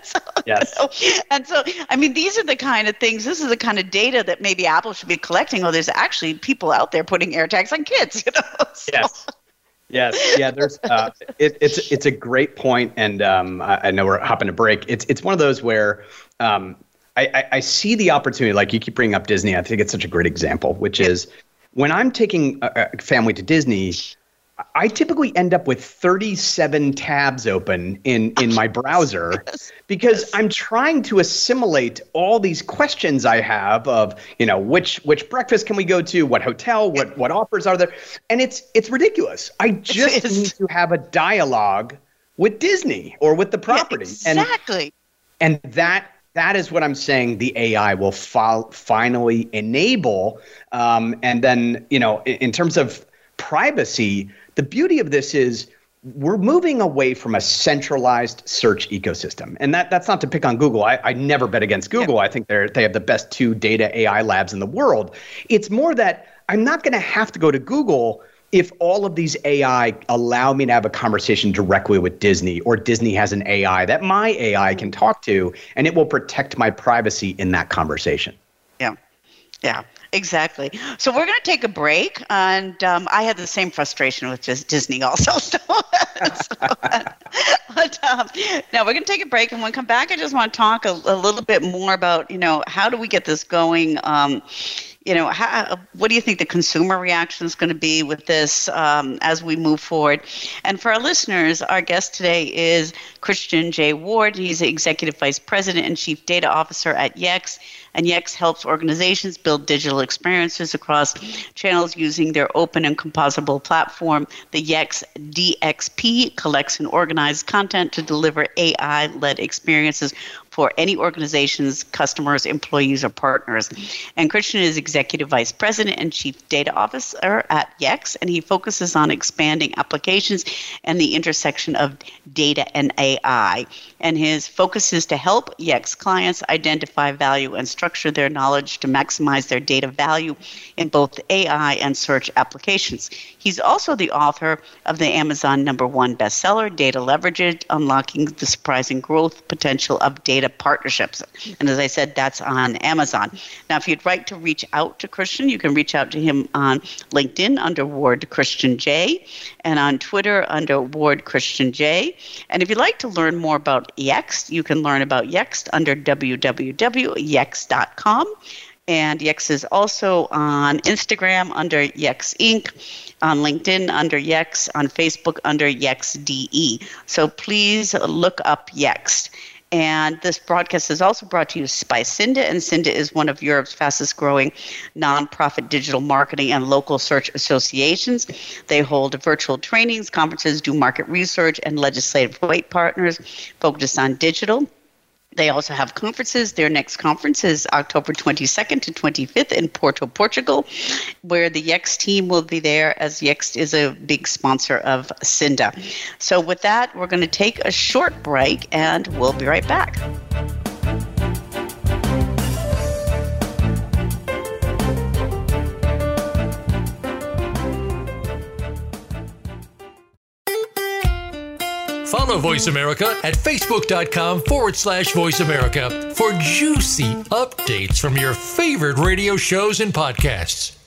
[LAUGHS] so, yes. So, and so, I mean, these are the kind of things, this is the kind of data that maybe Apple should be collecting. Oh, there's actually people out there putting air tags on kids, [LAUGHS] you know? So. Yes. Yes, yeah. There's, uh, it, it's it's a great point, and um, I, I, know we're hopping a break. It's it's one of those where um, I, I, I, see the opportunity. Like you keep bringing up Disney, I think it's such a great example. Which is when I'm taking a, a family to Disney, I typically end up with 37 tabs open in, in my browser [LAUGHS] yes. because yes. I'm trying to assimilate all these questions I have of, you know, which which breakfast can we go to, what hotel, what what offers are there? And it's it's ridiculous. I just need to have a dialogue with Disney or with the property. Yeah, exactly. And, and that that is what I'm saying the AI will fo- finally enable. Um, and then, you know, in, in terms of privacy, the beauty of this is we're moving away from a centralized search ecosystem. And that, that's not to pick on Google. I, I never bet against Google. Yeah. I think they're, they have the best two data AI labs in the world. It's more that I'm not going to have to go to Google if all of these AI allow me to have a conversation directly with Disney, or Disney has an AI that my AI can talk to, and it will protect my privacy in that conversation. Yeah. Yeah. Exactly. So we're going to take a break, and um, I had the same frustration with Disney also. [LAUGHS] So, so but um, now we're going to take a break, and when we come back, I just want to talk a, a, little bit more about you know how do we get this going. Um, you know, how, what do you think the consumer reaction is going to be with this um, as we move forward? And for our listeners, our guest today is Christian J. Ward. He's the Executive Vice President and Chief Data Officer at Yext and Yext helps organizations build digital experiences across channels using their open and composable platform. The Yext DXP collects and organizes content to deliver AI led experiences for any organizations, customers, employees, or partners. And Christian is Executive Vice President and Chief Data Officer at Yext, and he focuses on expanding applications and the intersection of data and AI. And his focus is to help Yext clients identify value and structure their knowledge to maximize their data value in both AI and search applications. He's also the author of the Amazon number one bestseller, Data Leverage Unlocking the Surprising Growth Potential of Data partnerships. And as I said, that's on Amazon. Now, if you'd like to reach out to Christian, you can reach out to him on LinkedIn under Ward Christian J and on Twitter under Ward Christian J. And if you'd like to learn more about Yext, you can learn about Yext under www.yext.com. And Yext is also on Instagram under Yext Inc., on LinkedIn under Yext, on Facebook under Yext DE. So please look up Yext. And this broadcast is also brought to you by SIINDA, and SIINDA is one of Europe's fastest growing nonprofit digital marketing and local search associations. They hold virtual trainings, conferences, do market research, and legislative white partners focused on digital. They also have conferences. Their next conference is October 22nd to 25th in Porto, Portugal, where the Yext team will be there as Yext is a big sponsor of SIINDA. So, with that, we're going to take a short break and we'll be right back. Follow Voice America at facebook.com forward slash voice America for juicy updates from your favorite radio shows and podcasts.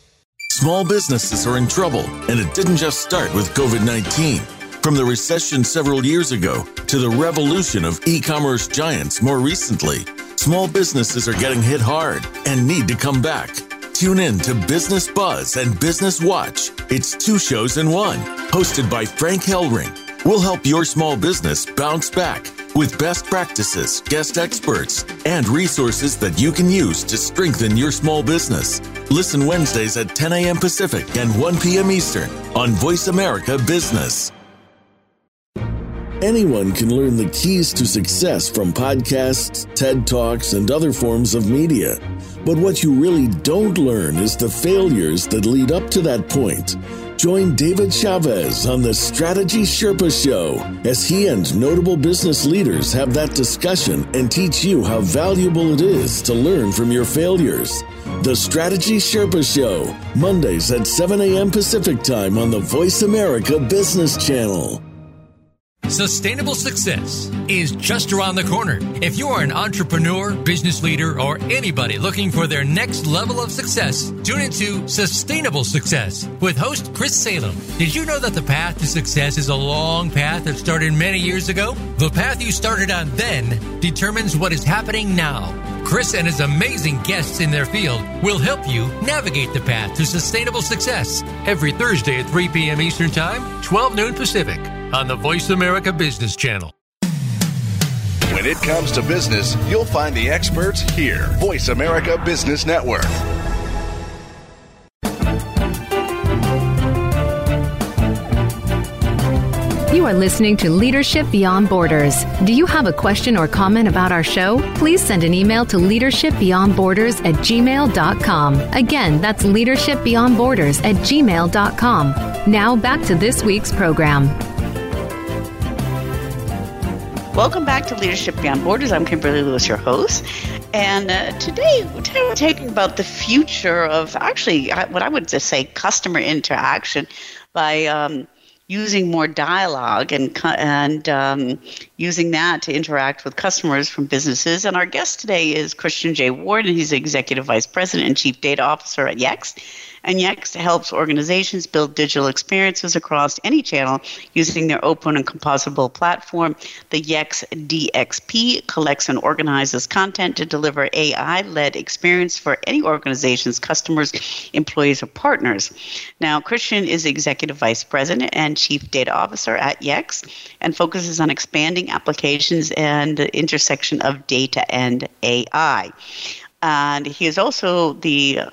Small businesses are in trouble, and it didn't just start with COVID 19. From the recession several years ago to the revolution of e commerce giants more recently, small businesses are getting hit hard and need to come back. Tune in to Business Buzz and Business Watch. It's two shows in one, hosted by Frank Hellring We'll help your small business bounce back with best practices, guest experts, and resources that you can use to strengthen your small business. Listen Wednesdays at 10 a.m. Pacific and 1 p.m. Eastern on Voice America Business. Anyone can learn the keys to success from podcasts, TED Talks, and other forms of media. But what you really don't learn is the failures that lead up to that point. Join David Chavez on the Strategy Sherpa Show as he and notable business leaders have that discussion and teach you how valuable it is to learn from your failures. The Strategy Sherpa Show, Mondays at 7 a.m. Pacific Time on the Voice America Business Channel. Sustainable success is just around the corner. If you are an entrepreneur, business leader, or anybody looking for their next level of success, tune into Sustainable Success with host Chris Salem. Did you know that the path to success is a long path that started many years ago? The path you started on then determines what is happening now. Chris and his amazing guests in their field will help you navigate the path to sustainable success every Thursday at 3 p.m. Eastern Time, 12 noon Pacific on the Voice America Business Channel. When it comes to business, you'll find the experts here. Voice America Business Network. You are listening to Leadership Beyond Borders. Do you have a question or comment about our show? Please send an email to leadershipbeyondborders at gmail.com. Again, that's leadershipbeyondborders at gmail.com. Now back to this week's program. Welcome back to Leadership Beyond Borders. I'm Kimberly Lewis, your host. And uh, today, today we're talking about the future of actually what I would just say customer interaction by um, using more dialogue and and um, using that to interact with customers from businesses. And our guest today is Christian J. Ward, and he's Executive Vice President and Chief Data Officer at Yext. And Yext helps organizations build digital experiences across any channel using their open and composable platform. The Yext DXP collects and organizes content to deliver AI led experience for any organization's customers, employees, or partners. Now, Christian is Executive Vice President and Chief Data Officer at Yext and focuses on expanding applications and the intersection of data and AI and he is also the uh,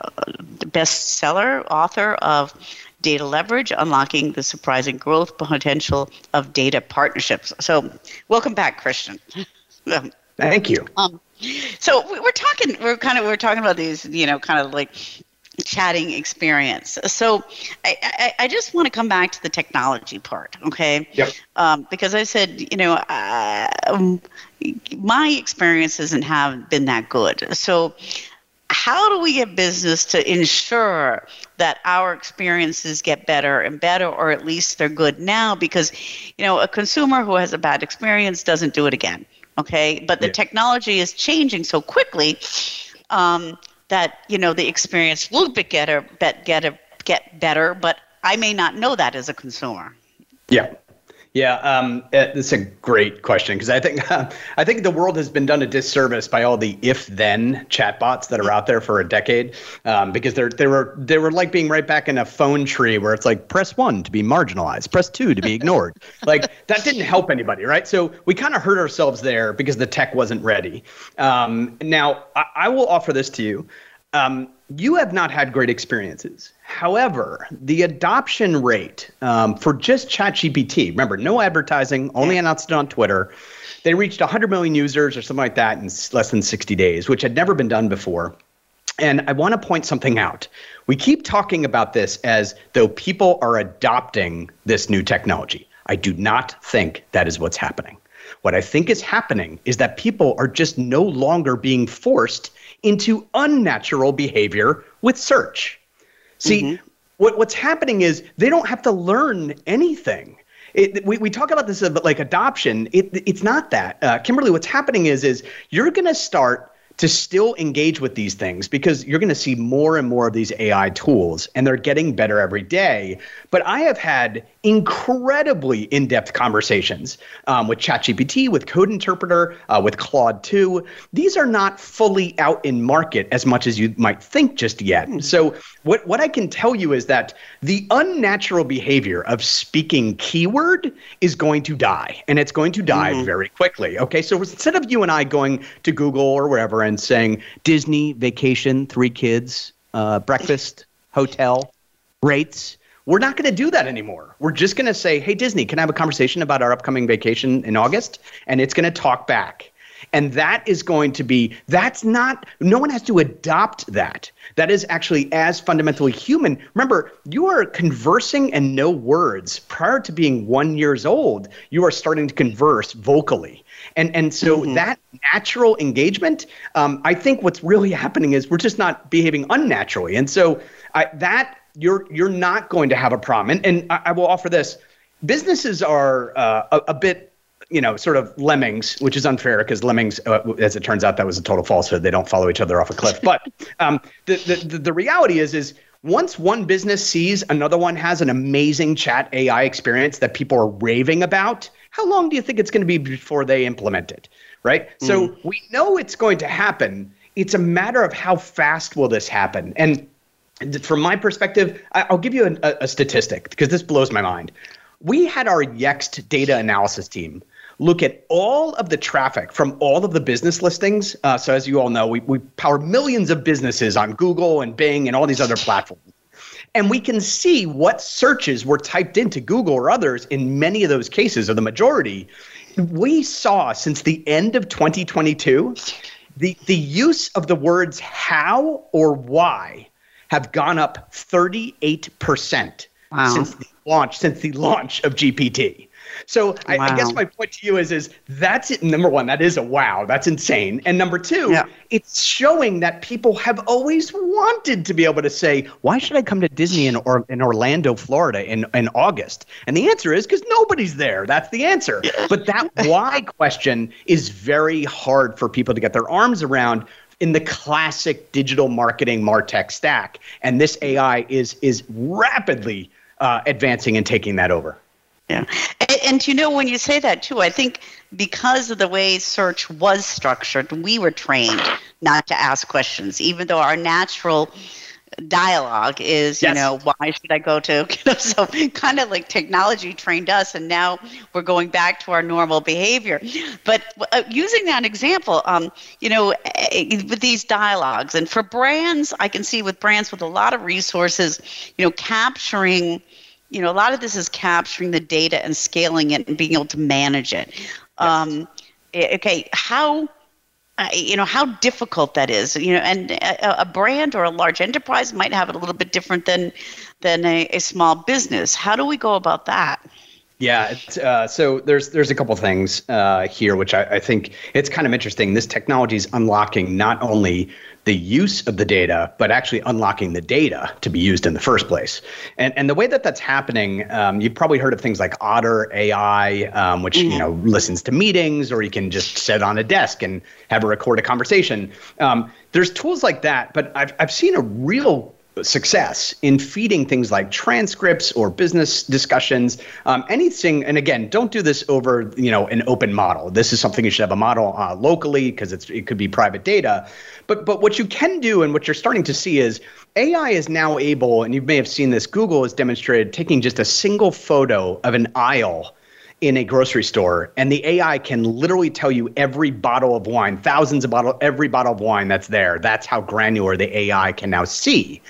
bestseller author of Data Leverage Unlocking the Surprising Growth Potential of Data Partnerships. So, welcome back, Christian. [LAUGHS] Thank you. Um, so we're talking, we're kind of, we're talking about these, you know, kind of like chatting experience. So I, I, I, just want to come back to the technology part, okay? Yep. Um, because I said, you know, uh, um, my experience hasn't have been that good. So how do we get business to ensure that our experiences get better and better, or at least they're good now? Because, you know, a consumer who has a bad experience doesn't do it again. Okay, but the yeah. technology is changing so quickly um, that you know the experience will get better, get get better, but I may not know that as a consumer. Yeah. Yeah, um, it's a great question because I think uh, I think the world has been done a disservice by all the if-then chatbots that are out there for a decade um, because they're they were they were like being right back in a phone tree where it's like press one to be marginalized, press two to be ignored. like that didn't help anybody, right? So we kind of hurt ourselves there because the tech wasn't ready. Um, now I, I will offer this to you. Um, you have not had great experiences. However, the adoption rate um, for just ChatGPT, remember, no advertising, only announced it on Twitter. They reached 100 million users or something like that in less than 60 days, which had never been done before. And I want to point something out. We keep talking about this as though people are adopting this new technology. I do not think that is what's happening. What I think is happening is that people are just no longer being forced into unnatural behavior with search. See, mm-hmm. what, what's happening is they don't have to learn anything. It, we, we talk about this about like adoption. It, it's not that. Uh, Kimberly, what's happening is is you're going to start to still engage with these things because you're going to see more and more of these AI tools and they're getting better every day. But I have had incredibly in depth conversations um, with ChatGPT, with Code Interpreter, uh, with Claude 2. These are not fully out in market as much as you might think just yet. Hmm. So, what, what I can tell you is that the unnatural behavior of speaking keyword is going to die, and it's going to die mm-hmm. very quickly. Okay, so instead of you and I going to Google or wherever and saying Disney, vacation, three kids, uh, breakfast, hotel, rates, we're not going to do that anymore. We're just going to say, hey, Disney, can I have a conversation about our upcoming vacation in August? And it's going to talk back. And that is going to be, that's not, no one has to adopt that. That is actually as fundamentally human. Remember, you are conversing and know words prior to being one years old. You are starting to converse vocally. And, and so mm-hmm. that natural engagement, um, I think what's really happening is we're just not behaving unnaturally. And so I, that you're you're not going to have a problem. And, and I, I will offer this: businesses are uh, a, a, bit, you know, sort of lemmings, which is unfair because lemmings, uh, as it turns out, that was a total falsehood. They don't follow each other off a cliff. [LAUGHS] But um, the, the the reality is is once one business sees another one has an amazing chat AI experience that people are raving about, how long do you think it's going to be before they implement it? Right. Mm. So we know it's going to happen. It's a matter of how fast will this happen. And from my perspective, I'll give you a, a statistic because this blows my mind. We had our Yext data analysis team look at all of the traffic from all of the business listings. Uh, so, as you all know, we, we power millions of businesses on Google and Bing and all these other platforms. And we can see what searches were typed into Google or others in many of those cases, or the majority. We saw since the end of 2022 the, the use of the words how or why have gone up 38% wow. since the launch since the launch of GPT. So I, wow. I, guess my point to you is is that's it. Number one, that is a wow. That's insane. And number two, yeah. it's showing that people have always wanted to be able to say, why should I come to Disney in, or, in Orlando, Florida in, in August? And the answer is because nobody's there. That's the answer. [LAUGHS] But that why question is very hard for people to get their arms around in the classic digital marketing martech stack and this ai is is rapidly uh, advancing and taking that over yeah. And, and, you know, when you say that too, I think because of the way search was structured, we were trained not to ask questions, even though our natural dialogue is, yes. you know, why should I go to, [LAUGHS] you know, so kind of like technology trained us, and now we're going back to our normal behavior. But uh, using that example, um, you know, eh, with these dialogues, and for brands, I can see with brands with a lot of resources, you know, capturing you know, a lot of this is capturing the data and scaling it and being able to manage it. Yes. Um, eh, okay, how you know how difficult that is. You know, and a, a, brand or a large enterprise might have it a little bit different than than a, a small business. How do we go about that? Yeah, uh, so there's there's a couple things uh, here which I, I, think it's kind of interesting. This technology is unlocking not only the use of the data, but actually unlocking the data to be used in the first place. And and the way that that's happening, um, you've probably heard of things like Otter AI, um, which mm-hmm. you know listens to meetings, or you can just sit on a desk and have a record a conversation. Um, there's tools like that, but I've I've seen a real success in feeding things like transcripts or business discussions um, anything and again don't do this over you know an open model. This is something you should have a model uh, locally because it's it could be private data. But but what you can do and what you're starting to see is AI is now able and you may have seen this Google has demonstrated taking just a single photo of an aisle in a grocery store and the AI can literally tell you every bottle of wine, thousands of bottle every bottle of wine that's there. That's how granular the AI can now see.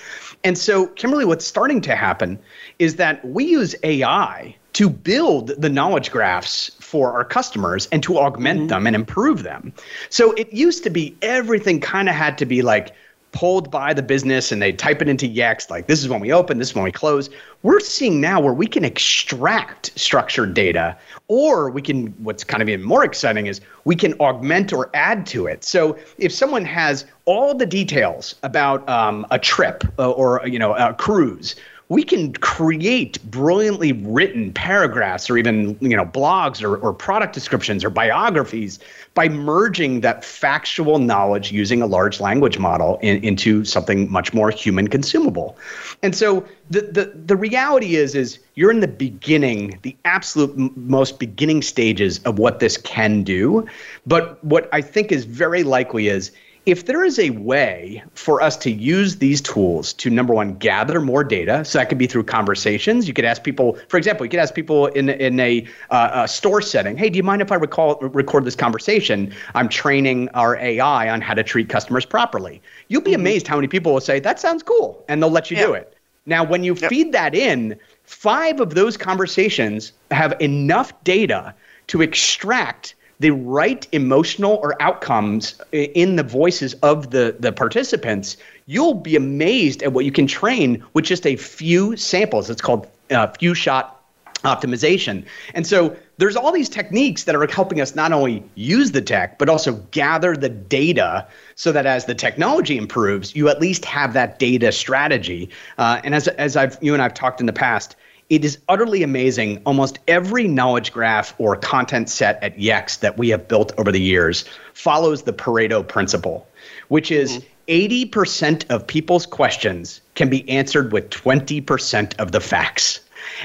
And so, Kimberly, what's starting to happen is that we use AI to build the knowledge graphs for our customers and to augment mm-hmm. them and improve them. So it used to be everything kind of had to be like pulled by the business and they type it into Yext, like this is when we open, this is when we close. We're seeing now where we can extract structured data, or we can, what's kind of even more exciting is we can augment or add to it. So if someone has all the details about um, a trip uh, or, you know, a cruise, we can create brilliantly written paragraphs or even you know blogs or, or product descriptions or biographies by merging that factual knowledge using a large language model in, into something much more human consumable. And so the, the, the reality is, is you're in the beginning, the absolute m- most beginning stages of what this can do. But what I think is very likely is if there is a way for us to use these tools to number one gather more data so that could be through conversations you could ask people for example you could ask people in, in a, uh, a store setting hey do you mind if i recall, record this conversation i'm training our ai on how to treat customers properly you'll be mm-hmm. amazed how many people will say that sounds cool and they'll let you yeah. do it now when you yep. feed that in five of those conversations have enough data to extract the right emotional or outcomes in the voices of the, the participants, you'll be amazed at what you can train with just a few samples. It's called uh, few shot optimization. And so there's all these techniques that are helping us not only use the tech, but also gather the data so that as the technology improves, you at least have that data strategy. Uh, and as, as I've, you and I've talked in the past, it is utterly amazing. Almost every knowledge graph or content set at Yext that we have built over the years follows the Pareto principle, which is mm-hmm. 80% of people's questions can be answered with 20% of the facts.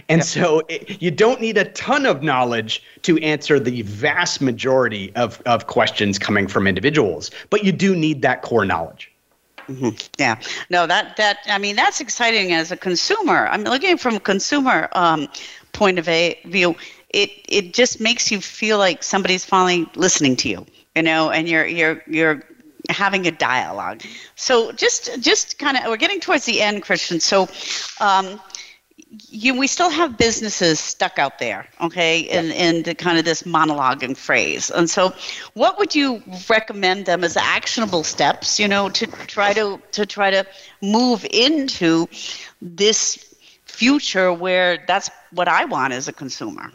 And yep. so it, you don't need a ton of knowledge to answer the vast majority of, of questions coming from individuals, but you do need that core knowledge. Mm-hmm. Yeah, no, that that I mean that's exciting as a consumer. I'm looking from a consumer um, point of view. It it just makes you feel like somebody's finally listening to you, you know, and you're you're you're having a dialogue. So just just kind of we're getting towards the end, Christian. So. Um, you, we still have businesses stuck out there, okay, in, in the kind of this monologuing phrase. And so, what would you recommend them as actionable steps, you know, to try to to try to move into this future where that's what I want as a consumer?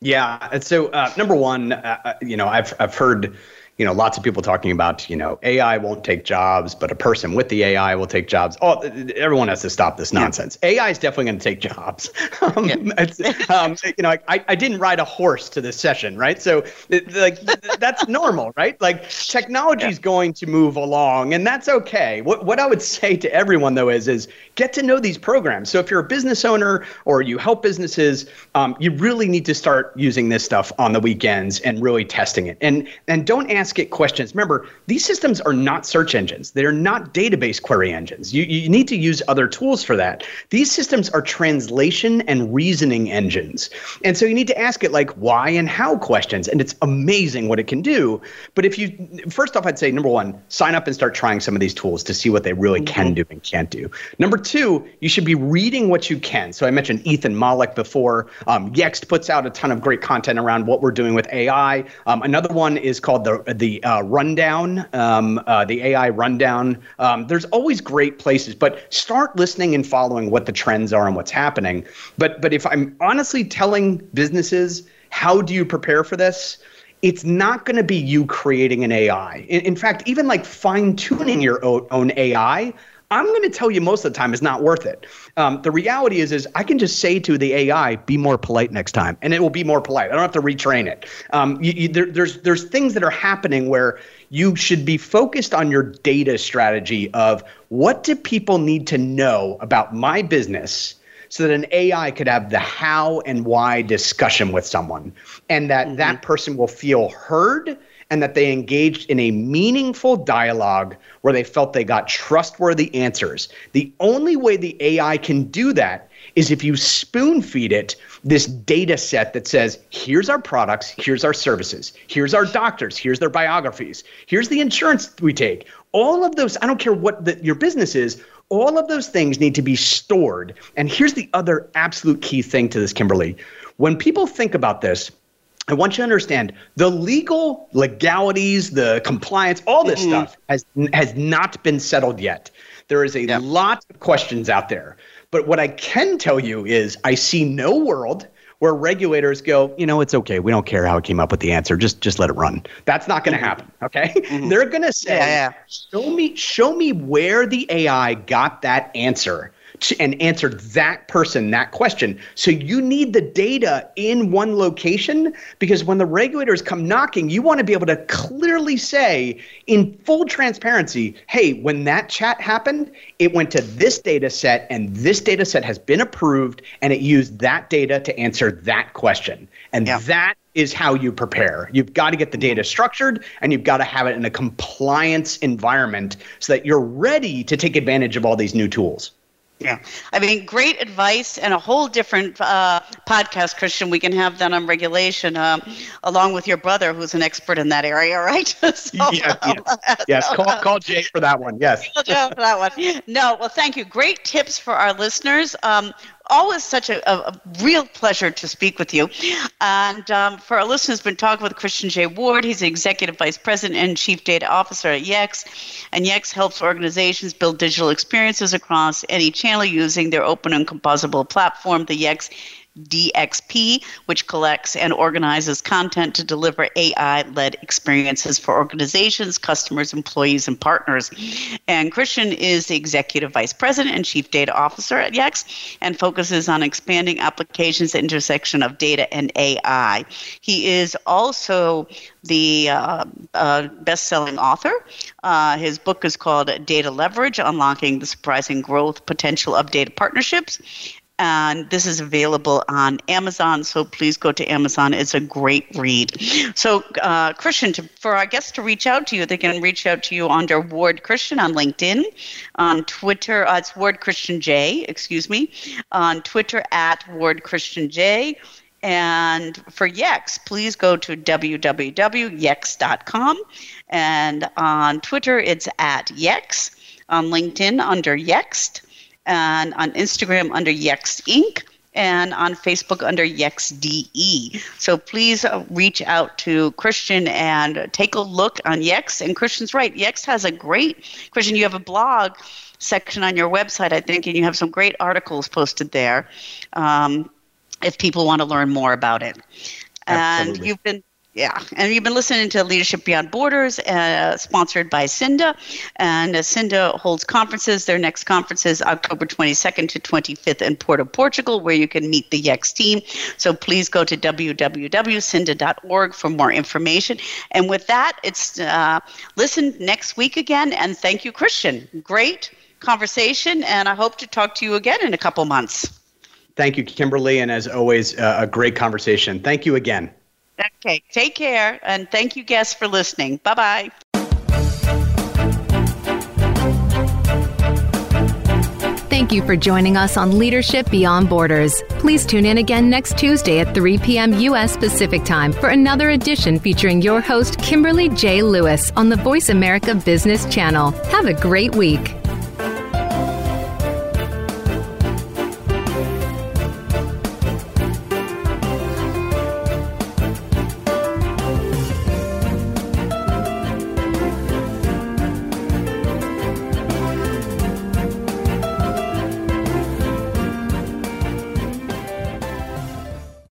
Yeah, and so uh, number one, uh, uh, you know, I've I've heard you know, lots of people talking about, you know, AI won't take jobs, but a person with the AI will take jobs. Oh, everyone has to stop this nonsense. Yeah. AI is definitely going to take jobs. [LAUGHS] um, yeah. [LAUGHS] um, you know, I, I didn't ride a horse to this session, right? So, like, that's [LAUGHS] normal, right? Like, technology is yeah. going to move along, and that's okay. What what I would say to everyone though is is get to know these programs. So, if you're a business owner or you help businesses, um, you really need to start using this stuff on the weekends and really testing it. And and don't ask ask it questions. Remember, these systems are not search engines. They're not database query engines. You, you need to use other tools for that. These systems are translation and reasoning engines. And so you need to ask it like why and how questions. And it's amazing what it can do. But if you, first off, I'd say number one, sign up and start trying some of these tools to see what they really mm-hmm. can do and can't do. Number two, you should be reading what you can. So I mentioned Ethan Mollick before. Um, Yext puts out a ton of great content around what we're doing with AI. Um, another one is called the the uh, rundown, um, uh, the AI rundown. Um, there's always great places, but start listening and following what the trends are and what's happening. But but if I'm honestly telling businesses how do you prepare for this, it's not going to be you creating an AI. In, in fact, even like fine tuning your own, own AI I'm going to tell you most of the time is not worth it. Um, the reality is, is I can just say to the AI, "Be more polite next time," and it will be more polite. I don't have to retrain it. Um, you, you, there, there's there's things that are happening where you should be focused on your data strategy of what do people need to know about my business so that an AI could have the how and why discussion with someone, and that mm-hmm. that person will feel heard and that they engaged in a meaningful dialogue where they felt they got trustworthy answers. The only way the AI can do that is if you spoon feed it this data set that says, here's our products, here's our services, here's our doctors, here's their biographies, here's the insurance we take. All of those, I don't care what the, your business is, all of those things need to be stored. And here's the other absolute key thing to this, Kimberly. When people think about this, I want you to understand the legal legalities, the compliance, all this mm-hmm. stuff has has not been settled yet. There is a lot of questions out there. But what I can tell you is I see no world where regulators go, you know, it's okay. We don't care how it came up with the answer. Just just let it run. That's not going to mm-hmm. happen. Okay? Mm-hmm. They're going to say, yeah, yeah. show me show me where the AI got that answer and answered that person that question. So you need the data in one location because when the regulators come knocking, you want to be able to clearly say in full transparency, hey, when that chat happened, it went to this data set and this data set has been approved and it used that data to answer that question. And yeah. that is how you prepare. You've got to get the data structured and you've got to have it in a compliance environment so that you're ready to take advantage of all these new tools. Yeah. I mean, great advice and a whole different uh, podcast, Christian. We can have that on regulation um, along with your brother, who's an expert in that area, [LAUGHS] right? so, yes, yes. yes. Call, call Jake for that one. Yes. [LAUGHS] Call Jake for that one. No, well, thank you. Great tips for our listeners. Um, always such a, a, a, real pleasure to speak with you. And um, for our listeners, been talking with Christian J. Ward. He's the Executive Vice President and Chief Data Officer at Yext. And Yext helps organizations build digital experiences across any channel using their open and composable platform, the Yext DXP, which collects and organizes content to deliver AI led experiences for organizations, customers, employees, and partners. And Christian is the Executive Vice President and Chief Data Officer at Yext and focuses on expanding applications at intersection of data and AI. He is also the uh, uh, best selling author. Uh, his book is called Data Leverage Unlocking the Surprising Growth Potential of Data Partnerships and this is available on Amazon. So please go to Amazon. It's a great read. So, uh, Christian, to, for our guests to reach out to you, they can reach out to you under Ward Christian on LinkedIn, on Twitter. Uh, it's Ward Christian J. Excuse me, on Twitter at Ward Christian J. And for Yext, please go to www.yext.com. And on Twitter, it's at Yext. On LinkedIn, under Yext and on Instagram under Yext Inc. and on Facebook under YextDE. So please uh, reach out to Christian and take a look on Yext. And Christian's right. Yext has a great, Christian, you have a blog section on your website, I think, and you have some great articles posted there um, if people want to learn more about it. And you've been yeah, and you've been listening to Leadership Beyond Borders, uh, sponsored by SIINDA. And uh, SIINDA holds conferences. Their next conference is October 22nd to 25th in Porto, Portugal, where you can meet the Yext team. So please go to www.siinda.org for more information. And with that, it's uh, listen next week again. And thank you, Christian. Great conversation. And I hope to talk to you again in a couple months. Thank you, Kimberly. And as always, uh, a great conversation. Thank you again. Okay, take care, and thank you, guests, for listening. Bye bye. Thank you for joining us on Leadership Beyond Borders. Please tune in again next Tuesday at 3 p.m. U.S. Pacific Time for another edition featuring your host, Kimberly J. Lewis, on the Voice America Business Channel. Have a great week.